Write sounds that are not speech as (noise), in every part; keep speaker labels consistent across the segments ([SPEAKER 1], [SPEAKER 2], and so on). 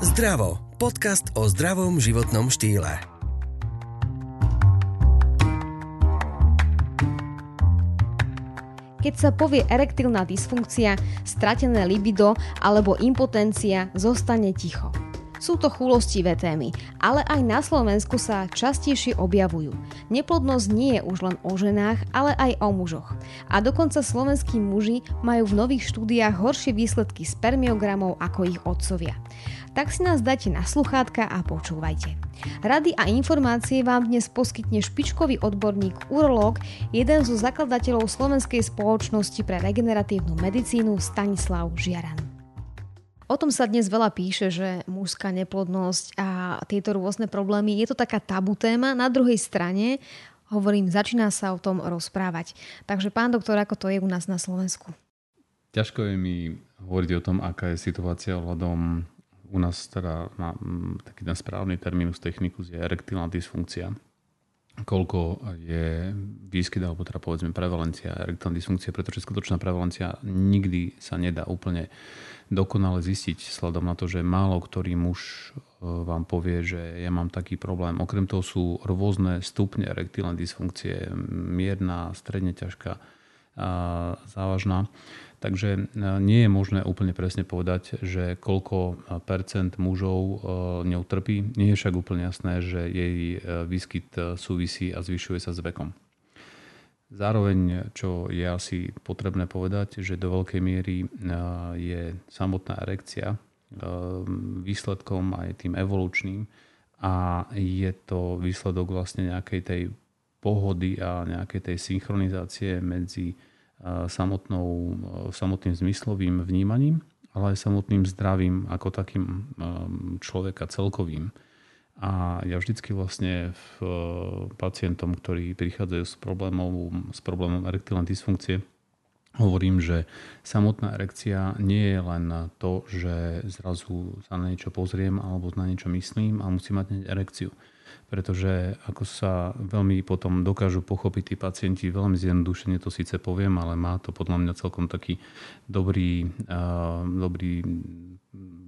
[SPEAKER 1] Zdravo. Podcast o zdravom životnom štýle.
[SPEAKER 2] Keď sa povie erektilná dysfunkcia, stratené libido alebo impotencia, zostane ticho. Sú to chúlostivé témy, ale aj na Slovensku sa častejšie objavujú. Neplodnosť nie je už len o ženách, ale aj o mužoch. A dokonca slovenskí muži majú v nových štúdiách horšie výsledky spermiogramov ako ich otcovia. Tak si nás dajte na sluchátka a počúvajte. Rady a informácie vám dnes poskytne špičkový odborník, urológ, jeden zo zakladateľov Slovenskej spoločnosti pre regeneratívnu medicínu Stanislav Žiaran. O tom sa dnes veľa píše, že mužská neplodnosť a tieto rôzne problémy, je to taká tabu téma. Na druhej strane, hovorím, začína sa o tom rozprávať. Takže pán doktor, ako to je u nás na Slovensku?
[SPEAKER 3] Ťažko je mi hovoriť o tom, aká je situácia ohľadom u nás teda na, taký ten správny terminus technicus je erektilná dysfunkcia koľko je výskyt, alebo teda povedzme prevalencia erektálnej dysfunkcie, pretože skutočná prevalencia nikdy sa nedá úplne dokonale zistiť, sledom na to, že málo ktorý muž e, vám povie, že ja mám taký problém. Okrem toho sú rôzne stupne erektilnej dysfunkcie, mierna, stredne ťažká, závažná. Takže e, nie je možné úplne presne povedať, že koľko e, percent mužov e, ňou trpí. Nie je však úplne jasné, že jej výskyt súvisí a zvyšuje sa s vekom. Zároveň, čo je asi potrebné povedať, že do veľkej miery je samotná erekcia výsledkom aj tým evolučným a je to výsledok vlastne nejakej tej pohody a nejakej tej synchronizácie medzi samotnou, samotným zmyslovým vnímaním, ale aj samotným zdravím ako takým um, človeka celkovým. A ja vždycky vlastne v uh, pacientom, ktorí prichádzajú s problémom, s problémom erektilnej dysfunkcie, hovorím, že samotná erekcia nie je len to, že zrazu sa na niečo pozriem alebo na niečo myslím a musím mať erekciu pretože ako sa veľmi potom dokážu pochopiť tí pacienti, veľmi zjednodušene to síce poviem, ale má to podľa mňa celkom taký dobrý, dobrý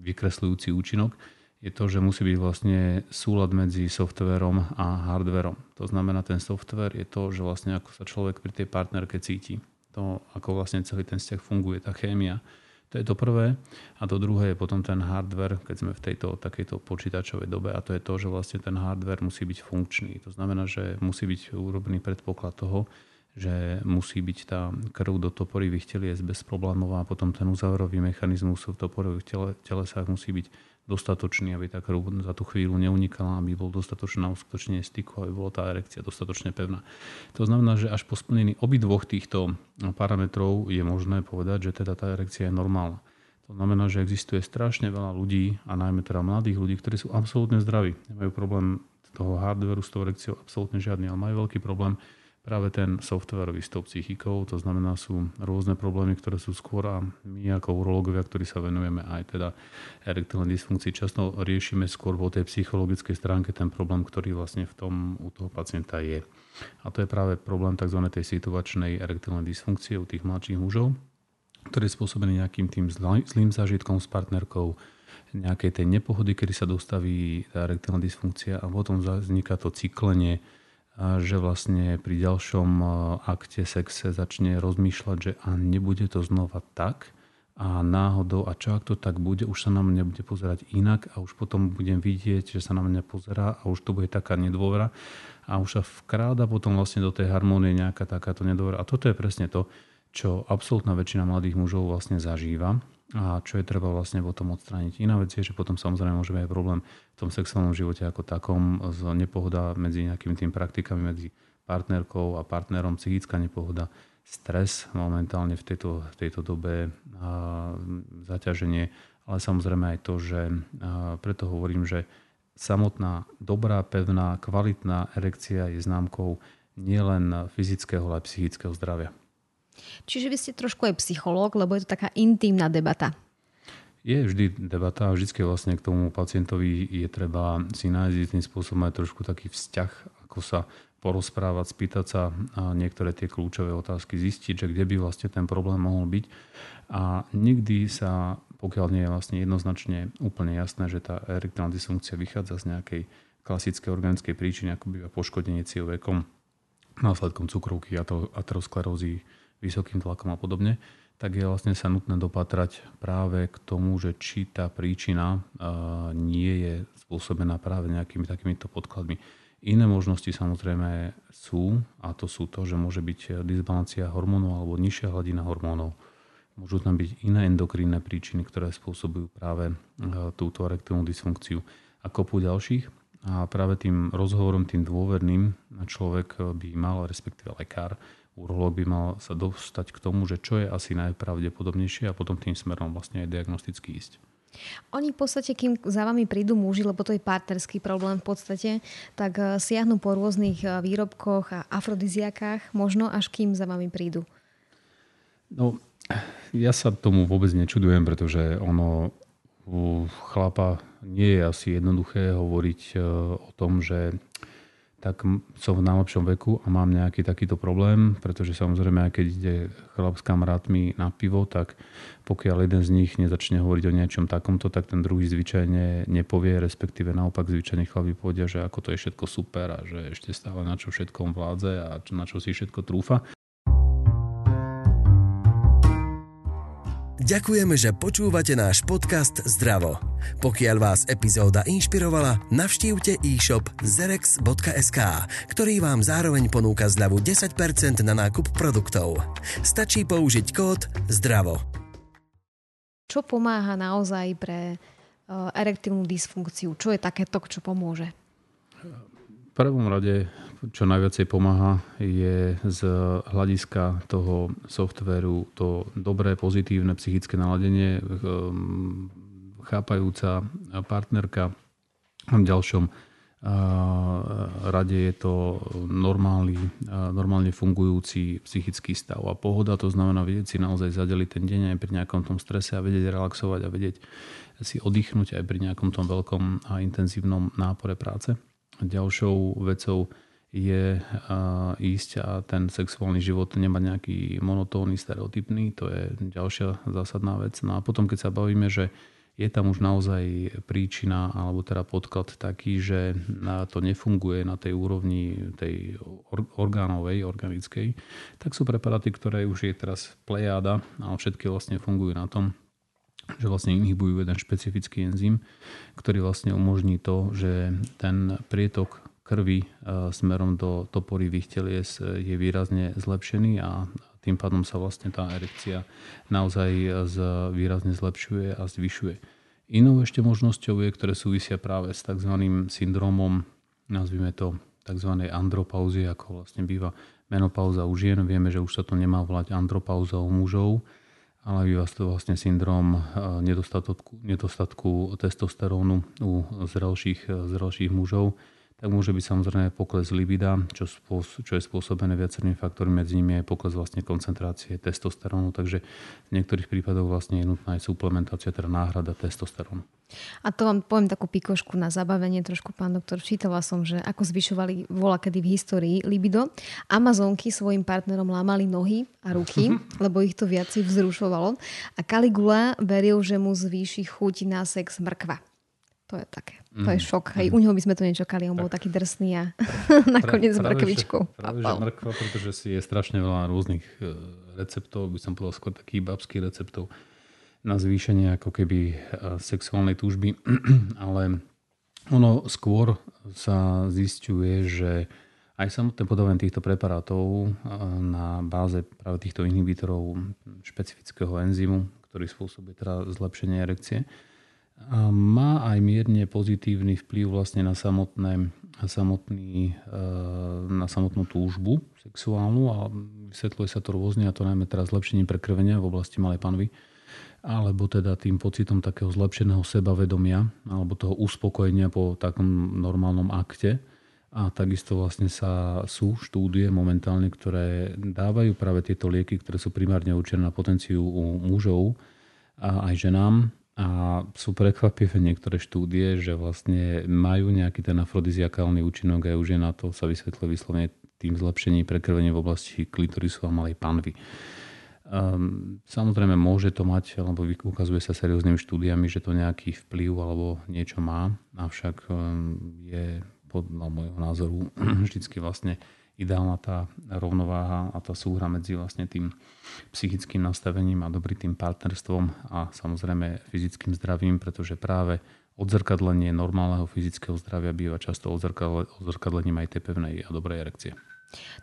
[SPEAKER 3] vykresľujúci účinok, je to, že musí byť vlastne súlad medzi softverom a hardverom. To znamená, ten software je to, že vlastne ako sa človek pri tej partnerke cíti. To, ako vlastne celý ten vzťah funguje, tá chémia to je to prvé. A to druhé je potom ten hardware, keď sme v tejto takejto počítačovej dobe. A to je to, že vlastne ten hardware musí byť funkčný. To znamená, že musí byť urobený predpoklad toho, že musí byť tá krv do toporivých telies bez problémov a potom ten uzáverový mechanizmus v toporivých tele, telesách musí byť dostatočný, aby tá krv za tú chvíľu neunikala, aby bol dostatočné uskutočnenie styku, aby bola tá erekcia dostatočne pevná. To znamená, že až po splnení obidvoch týchto parametrov je možné povedať, že teda tá erekcia je normálna. To znamená, že existuje strašne veľa ľudí, a najmä teda mladých ľudí, ktorí sú absolútne zdraví. Nemajú problém toho hardwareu s tou erekciou absolútne žiadny, ale majú veľký problém práve ten softwarový s tou psychikou, to znamená sú rôzne problémy, ktoré sú skôr a my ako urológovia, ktorí sa venujeme aj teda erektilnej dysfunkcii, často riešime skôr vo tej psychologickej stránke ten problém, ktorý vlastne v tom u toho pacienta je. A to je práve problém tzv. tej situačnej erektilnej dysfunkcie u tých mladších mužov, ktorý je spôsobený nejakým tým zlým zážitkom s partnerkou, nejakej tej nepohody, kedy sa dostaví tá erektilná dysfunkcia a potom vzniká to cyklenie že vlastne pri ďalšom e, akte sexe začne rozmýšľať, že a nebude to znova tak? A náhodou a čo ak to tak bude, už sa na mňa bude pozerať inak a už potom budem vidieť, že sa na mňa pozerá a už to bude taká nedôvera. A už sa vkráda potom vlastne do tej harmónie nejaká takáto nedôvera. A toto je presne to, čo absolútna väčšina mladých mužov vlastne zažíva a čo je treba vlastne potom odstrániť. Iná vec je, že potom samozrejme môže byť aj problém v tom sexuálnom živote ako takom, z nepohoda medzi nejakými tým praktikami, medzi partnerkou a partnerom, psychická nepohoda, stres momentálne v tejto, v tejto dobe, a zaťaženie, ale samozrejme aj to, že preto hovorím, že samotná dobrá, pevná, kvalitná erekcia je známkou nielen fyzického, ale aj psychického zdravia.
[SPEAKER 2] Čiže vy ste trošku aj psychológ, lebo je to taká intimná debata.
[SPEAKER 3] Je vždy debata a vždy vlastne k tomu pacientovi je treba si nájsť tým spôsobom aj trošku taký vzťah, ako sa porozprávať, spýtať sa a niektoré tie kľúčové otázky, zistiť, že kde by vlastne ten problém mohol byť. A nikdy sa pokiaľ nie je vlastne jednoznačne úplne jasné, že tá erektilná dysfunkcia vychádza z nejakej klasickej organickej príčiny, ako býva poškodenie cievou vekom, následkom cukrovky, aterosklerózy, vysokým tlakom a podobne, tak je vlastne sa nutné dopatrať práve k tomu, že či tá príčina nie je spôsobená práve nejakými takýmito podkladmi. Iné možnosti samozrejme sú, a to sú to, že môže byť disbalancia hormónov alebo nižšia hladina hormónov. Môžu tam byť iné endokrínne príčiny, ktoré spôsobujú práve túto erektilnú dysfunkciu a kopu ďalších. A práve tým rozhovorom, tým dôverným človek by mal, respektíve lekár, urológ by mal sa dostať k tomu, že čo je asi najpravdepodobnejšie a potom tým smerom vlastne aj diagnosticky ísť.
[SPEAKER 2] Oni v podstate, kým za vami prídu muži, lebo to je partnerský problém v podstate, tak eh, siahnu po rôznych eh, výrobkoch a afrodiziakách, možno až kým za vami prídu.
[SPEAKER 3] No, ja sa tomu vôbec nečudujem, pretože ono u chlapa nie je asi jednoduché hovoriť eh, o tom, že tak som v najlepšom veku a mám nejaký takýto problém, pretože samozrejme, aj keď ide chlap s kamarátmi na pivo, tak pokiaľ jeden z nich nezačne hovoriť o niečom takomto, tak ten druhý zvyčajne nepovie, respektíve naopak zvyčajne chlapi povedia, že ako to je všetko super a že ešte stále na čo všetkom vládze a na čo si všetko trúfa.
[SPEAKER 1] Ďakujeme, že počúvate náš podcast Zdravo. Pokiaľ vás epizóda inšpirovala, navštívte e-shop zerex.sk, ktorý vám zároveň ponúka zľavu 10% na nákup produktov. Stačí použiť kód ZDRAVO.
[SPEAKER 2] Čo pomáha naozaj pre uh, erektívnu dysfunkciu? Čo je takéto, čo pomôže?
[SPEAKER 3] V prvom rade čo najviacej pomáha, je z hľadiska toho softvéru to dobré, pozitívne psychické naladenie, ehm, chápajúca partnerka. V ďalšom rade je to normálny, normálne fungujúci psychický stav a pohoda, to znamená vedieť si naozaj zadeliť ten deň aj pri nejakom tom strese a vedieť relaxovať a vedieť si oddychnúť aj pri nejakom tom veľkom a intenzívnom nápore práce. Ďalšou vecou je ísť a ten sexuálny život nemať nejaký monotónny, stereotypný, to je ďalšia zásadná vec. No a potom, keď sa bavíme, že je tam už naozaj príčina alebo teda podklad taký, že to nefunguje na tej úrovni tej orgánovej, organickej, tak sú preparáty, ktoré už je teraz plejáda, ale všetky vlastne fungujú na tom, že vlastne inhibujú jeden špecifický enzym, ktorý vlastne umožní to, že ten prietok krvi e, smerom do toporivých telies e, je výrazne zlepšený a tým pádom sa vlastne tá erekcia naozaj z, výrazne zlepšuje a zvyšuje. Inou ešte možnosťou je, ktoré súvisia práve s tzv. syndromom, nazvime to tzv. andropauzy, ako vlastne býva menopauza u žien. Vieme, že už sa to nemá volať andropauza u mužov, ale býva to vlastne syndrom e, nedostatku, nedostatku testosterónu u zrelších, zrelších mužov tak môže byť samozrejme pokles libida, čo, čo je spôsobené viacerými faktormi, medzi nimi je pokles vlastne koncentrácie testosterónu, takže v niektorých prípadoch vlastne je nutná aj suplementácia, teda náhrada testosterónu.
[SPEAKER 2] A to vám poviem takú pikošku na zabavenie trošku, pán doktor. Čítala som, že ako zvyšovali vola kedy v histórii libido. Amazonky svojim partnerom lámali nohy a ruky, (laughs) lebo ich to viac vzrušovalo. A Caligula veril, že mu zvýši chuť na sex mrkva. To je také, to je mhm. šok. Hej, mm. u neho by sme to nečakali, on bol taký drsný a (laughs) nakoniec pra, mrkvičkou.
[SPEAKER 3] Práve, že mrkva, pretože si je strašne veľa rôznych e, receptov, by som povedal skôr takých babských receptov na zvýšenie ako keby e, sexuálnej túžby, (clears throat) ale ono skôr sa zistuje, že aj samotné podávanie týchto preparátov e, na báze práve týchto inhibitorov špecifického enzymu, ktorý spôsobuje teda zlepšenie erekcie, má aj mierne pozitívny vplyv vlastne na, samotné, samotný, e, na samotnú túžbu sexuálnu a vysvetľuje sa to rôzne a to najmä teraz zlepšením prekrvenia v oblasti malej panvy alebo teda tým pocitom takého zlepšeného sebavedomia alebo toho uspokojenia po takom normálnom akte. A takisto vlastne sa, sú štúdie momentálne, ktoré dávajú práve tieto lieky, ktoré sú primárne určené na potenciu u mužov a aj ženám, a sú prekvapivé niektoré štúdie, že vlastne majú nejaký ten afrodiziakálny účinok aj už je na to sa vysvetlo vyslovene tým zlepšením prekrvenia v oblasti klitorisu a malej panvy. Um, samozrejme môže to mať, alebo ukazuje sa serióznymi štúdiami, že to nejaký vplyv alebo niečo má, avšak um, je podľa môjho názoru (clears throat) vždycky vlastne ideálna tá rovnováha a tá súhra medzi vlastne tým psychickým nastavením a dobrým tým partnerstvom a samozrejme fyzickým zdravím, pretože práve odzrkadlenie normálneho fyzického zdravia býva často odzrkadlením aj tej pevnej a dobrej erekcie.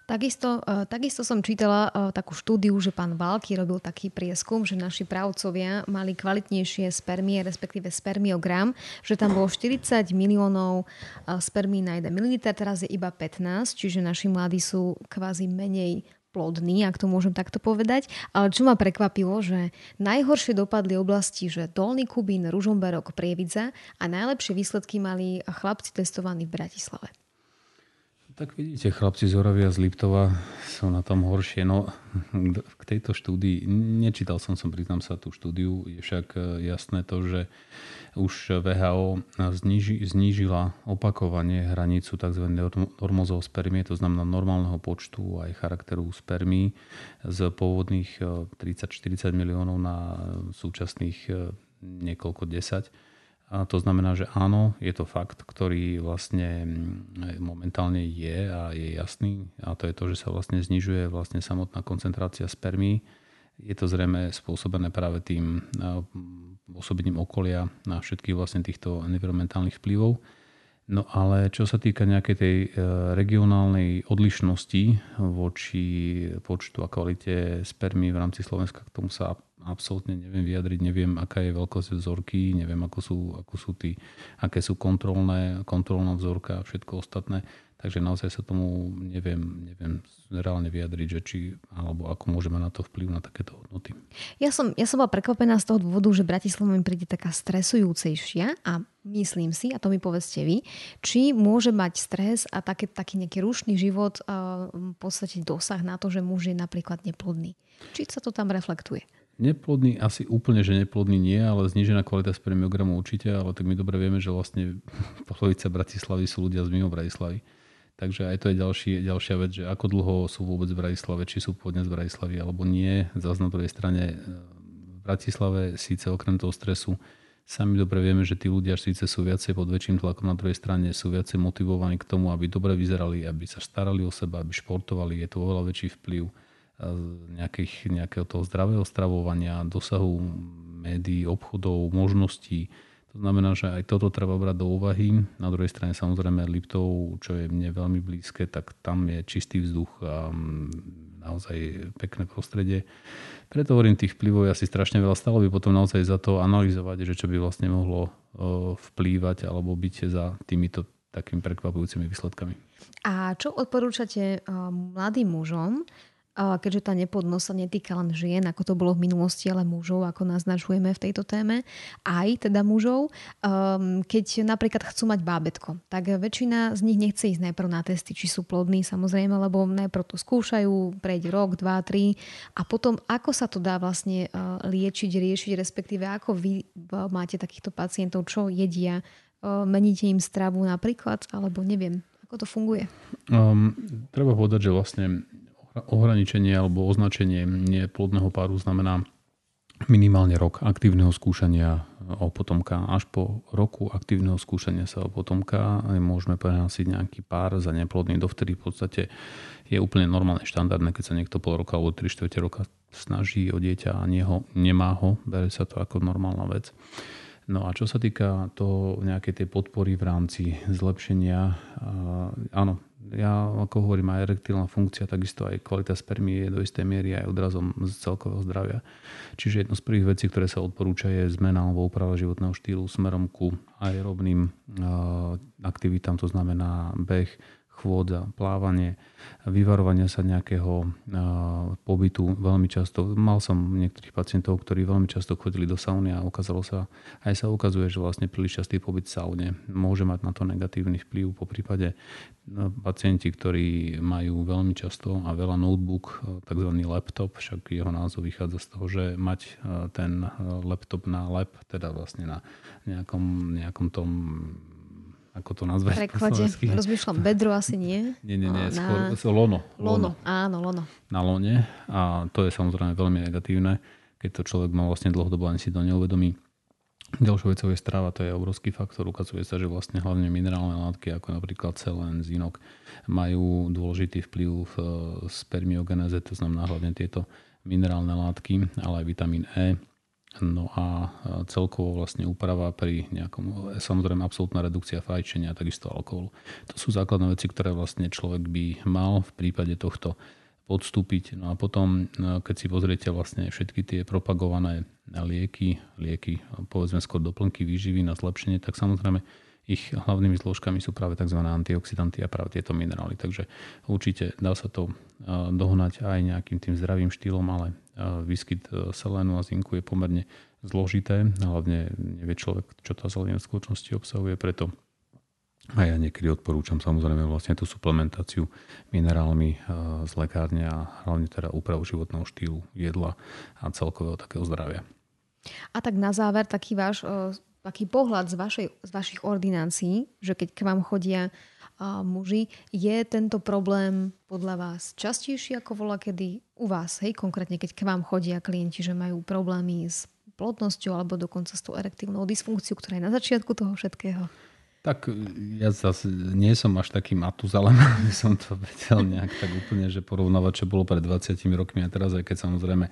[SPEAKER 2] Takisto, uh, takisto som čítala uh, takú štúdiu, že pán Valky robil taký prieskum, že naši pravcovia mali kvalitnejšie spermie, respektíve spermiogram, že tam bolo 40 miliónov uh, spermí na 1 ml, teraz je iba 15, čiže naši mladí sú kvázi menej plodní, ak to môžem takto povedať. Ale čo ma prekvapilo, že najhoršie dopadli oblasti, že Dolný Kubín, Ružomberok, Prievidza a najlepšie výsledky mali chlapci testovaní v Bratislave.
[SPEAKER 3] Tak vidíte, chlapci z Oravia z Liptova sú na tom horšie. No, k tejto štúdii, nečítal som som, priznám sa, tú štúdiu, je však e, jasné to, že už VHO zniži, znížila opakovanie hranicu tzv. normozov spermie, to znamená normálneho počtu aj charakteru spermí z pôvodných 30-40 e, miliónov na súčasných e, niekoľko desať a to znamená, že áno, je to fakt, ktorý vlastne mm, momentálne je a je jasný. A to je to, že sa vlastne znižuje vlastne samotná koncentrácia spermí. Je to zrejme spôsobené práve tým osobením okolia na všetkých vlastne týchto environmentálnych vplyvov. No ale čo sa týka nejakej tej e, regionálnej odlišnosti voči počtu a kvalite spermí v rámci Slovenska, k tomu sa absolútne neviem vyjadriť, neviem, aká je veľkosť vzorky, neviem, ako sú, ako sú tí, aké sú kontrolné, kontrolná vzorka a všetko ostatné. Takže naozaj sa tomu neviem, neviem reálne vyjadriť, že či, alebo ako môžeme na to vplyv na takéto hodnoty.
[SPEAKER 2] Ja som, ja som bola prekvapená z toho dôvodu, že Bratislava mi príde taká stresujúcejšia a myslím si, a to mi povedzte vy, či môže mať stres a také, taký nejaký rušný život v podstate dosah na to, že muž je napríklad neplodný. Či sa to tam reflektuje?
[SPEAKER 3] Neplodný asi úplne, že neplodný nie, ale znižená kvalita spermiogramu určite, ale tak my dobre vieme, že vlastne (laughs) polovica Bratislavy sú ľudia z mimo Bratislavy. Takže aj to je ďalší, ďalšia vec, že ako dlho sú vôbec v Bratislave, či sú pôvodne z Bratislavy alebo nie. Zas na druhej strane e, v Bratislave síce okrem toho stresu sami dobre vieme, že tí ľudia síce sú viacej pod väčším tlakom, na druhej strane sú viacej motivovaní k tomu, aby dobre vyzerali, aby sa starali o seba, aby športovali. Je to oveľa väčší vplyv nejakých, nejakého toho zdravého stravovania, dosahu médií, obchodov, možností. To znamená, že aj toto treba brať do úvahy. Na druhej strane samozrejme Liptov, čo je mne veľmi blízke, tak tam je čistý vzduch a mm, naozaj pekné prostredie. Preto hovorím, tých vplyvov je asi strašne veľa. Stalo by potom naozaj za to analyzovať, že čo by vlastne mohlo vplývať alebo byť za týmito takými prekvapujúcimi výsledkami.
[SPEAKER 2] A čo odporúčate mladým mužom, keďže tá nepodnosť sa netýka len žien, ako to bolo v minulosti, ale mužov, ako naznačujeme v tejto téme, aj teda mužov, um, keď napríklad chcú mať bábetko, tak väčšina z nich nechce ísť najprv na testy, či sú plodní samozrejme, lebo najprv to skúšajú, prejde rok, dva, tri a potom ako sa to dá vlastne uh, liečiť, riešiť, respektíve ako vy uh, máte takýchto pacientov, čo jedia, uh, meníte im stravu napríklad, alebo neviem, ako to funguje?
[SPEAKER 3] Um, treba povedať, že vlastne ohraničenie alebo označenie neplodného páru znamená minimálne rok aktívneho skúšania o potomka. Až po roku aktívneho skúšania sa o potomka môžeme prehlásiť nejaký pár za neplodný. Dovtedy v podstate je úplne normálne, štandardné, keď sa niekto pol roka alebo 3 čtvrte roka snaží o dieťa a nie ho, nemá ho, bere sa to ako normálna vec. No a čo sa týka toho nejakej tej podpory v rámci zlepšenia, áno, ja ako hovorím, aj erektilná funkcia, takisto aj kvalita spermie je do istej miery aj odrazom z celkového zdravia. Čiže jedno z prvých vecí, ktoré sa odporúča je zmena alebo úprava životného štýlu smerom ku aerobným aktivitám, to znamená beh, chôdza, plávanie, vyvarovania sa nejakého pobytu veľmi často. Mal som niektorých pacientov, ktorí veľmi často chodili do sauny a ukázalo sa, aj sa ukazuje, že vlastne príliš častý pobyt v saune môže mať na to negatívny vplyv. Po prípade no, pacienti, ktorí majú veľmi často a veľa notebook, tzv. laptop, však jeho názov vychádza z toho, že mať ten laptop na lab, teda vlastne na nejakom, nejakom tom ako to nazvať.
[SPEAKER 2] Preklade, rozmýšľam, bedro asi nie.
[SPEAKER 3] Nie, nie, nie, na... skôr lono,
[SPEAKER 2] lono. Lono, áno, lono.
[SPEAKER 3] Na lone a to je samozrejme veľmi negatívne, keď to človek má vlastne dlhodobo ani si to neuvedomí. Ďalšou vecou je strava, to je obrovský faktor. Ukazuje sa, že vlastne hlavne minerálne látky, ako napríklad selen, zinok, majú dôležitý vplyv v spermiogenéze, to znamená hlavne tieto minerálne látky, ale aj vitamín E, No a celkovo vlastne úprava pri nejakom, samozrejme absolútna redukcia fajčenia takisto alkoholu. To sú základné veci, ktoré vlastne človek by mal v prípade tohto podstúpiť. No a potom, keď si pozriete vlastne všetky tie propagované lieky, lieky, povedzme skôr doplnky výživy na zlepšenie, tak samozrejme ich hlavnými zložkami sú práve tzv. antioxidanty a práve tieto minerály. Takže určite dá sa to dohnať aj nejakým tým zdravým štýlom, ale výskyt e, selénu a zinku je pomerne zložité, hlavne nevie človek, čo tá zelina v skutočnosti obsahuje, preto a ja niekedy odporúčam samozrejme vlastne tú suplementáciu minerálmi e, z lekárne a hlavne teda úpravu životného štýlu, jedla a celkového takého zdravia.
[SPEAKER 2] A tak na záver taký váš e, taký pohľad z, vašej, z vašich ordinácií, že keď k vám chodia muži. Je tento problém podľa vás častejší ako vola kedy u vás, hej, konkrétne keď k vám chodia klienti, že majú problémy s plodnosťou alebo dokonca s tou erektívnou dysfunkciou, ktorá je na začiatku toho všetkého?
[SPEAKER 3] Tak ja zase nie som až taký matuzalem, (laughs) aby som to vedel nejak tak úplne, že porovnávať, čo bolo pred 20 rokmi a teraz, aj keď samozrejme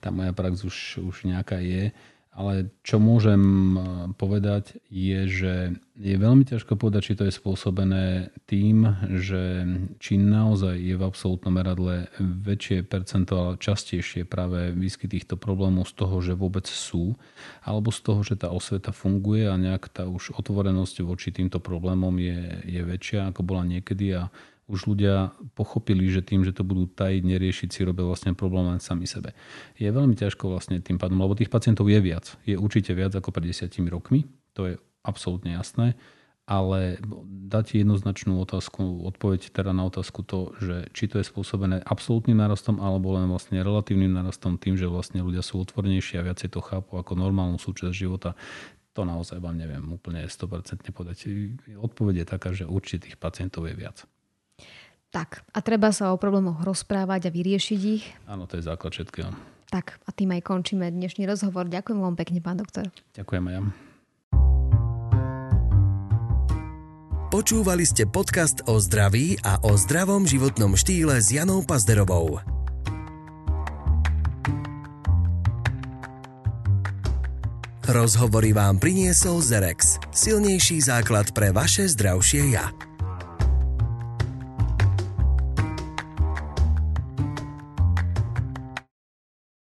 [SPEAKER 3] tá moja prax už, už nejaká je. Ale čo môžem e, povedať je, že je veľmi ťažko povedať, či to je spôsobené tým, že či naozaj je v absolútnom meradle väčšie percento, ale častejšie práve výskyt týchto problémov z toho, že vôbec sú, alebo z toho, že tá osveta funguje a nejak tá už otvorenosť voči týmto problémom je, je väčšia, ako bola niekedy a už ľudia pochopili, že tým, že to budú tajiť, neriešiť si, robia vlastne problém len sami sebe. Je veľmi ťažko vlastne tým pádom, lebo tých pacientov je viac. Je určite viac ako pred desiatimi rokmi, to je absolútne jasné, ale dať jednoznačnú otázku, odpoveď teda na otázku to, že či to je spôsobené absolútnym narastom alebo len vlastne relatívnym narastom tým, že vlastne ľudia sú otvornejší a viacej to chápu ako normálnu súčasť života, to naozaj vám neviem úplne 100% povedať. Odpoveď je taká, že určitých pacientov je viac.
[SPEAKER 2] Tak, a treba sa o problémoch rozprávať a vyriešiť ich.
[SPEAKER 3] Áno, to je základ všetkého.
[SPEAKER 2] Tak, a tým aj končíme dnešný rozhovor. Ďakujem vám pekne, pán doktor.
[SPEAKER 3] Ďakujem aj ja.
[SPEAKER 1] Počúvali ste podcast o zdraví a o zdravom životnom štýle s Janou Pazderovou. Rozhovory vám priniesol Zerex, silnejší základ pre vaše zdravšie ja.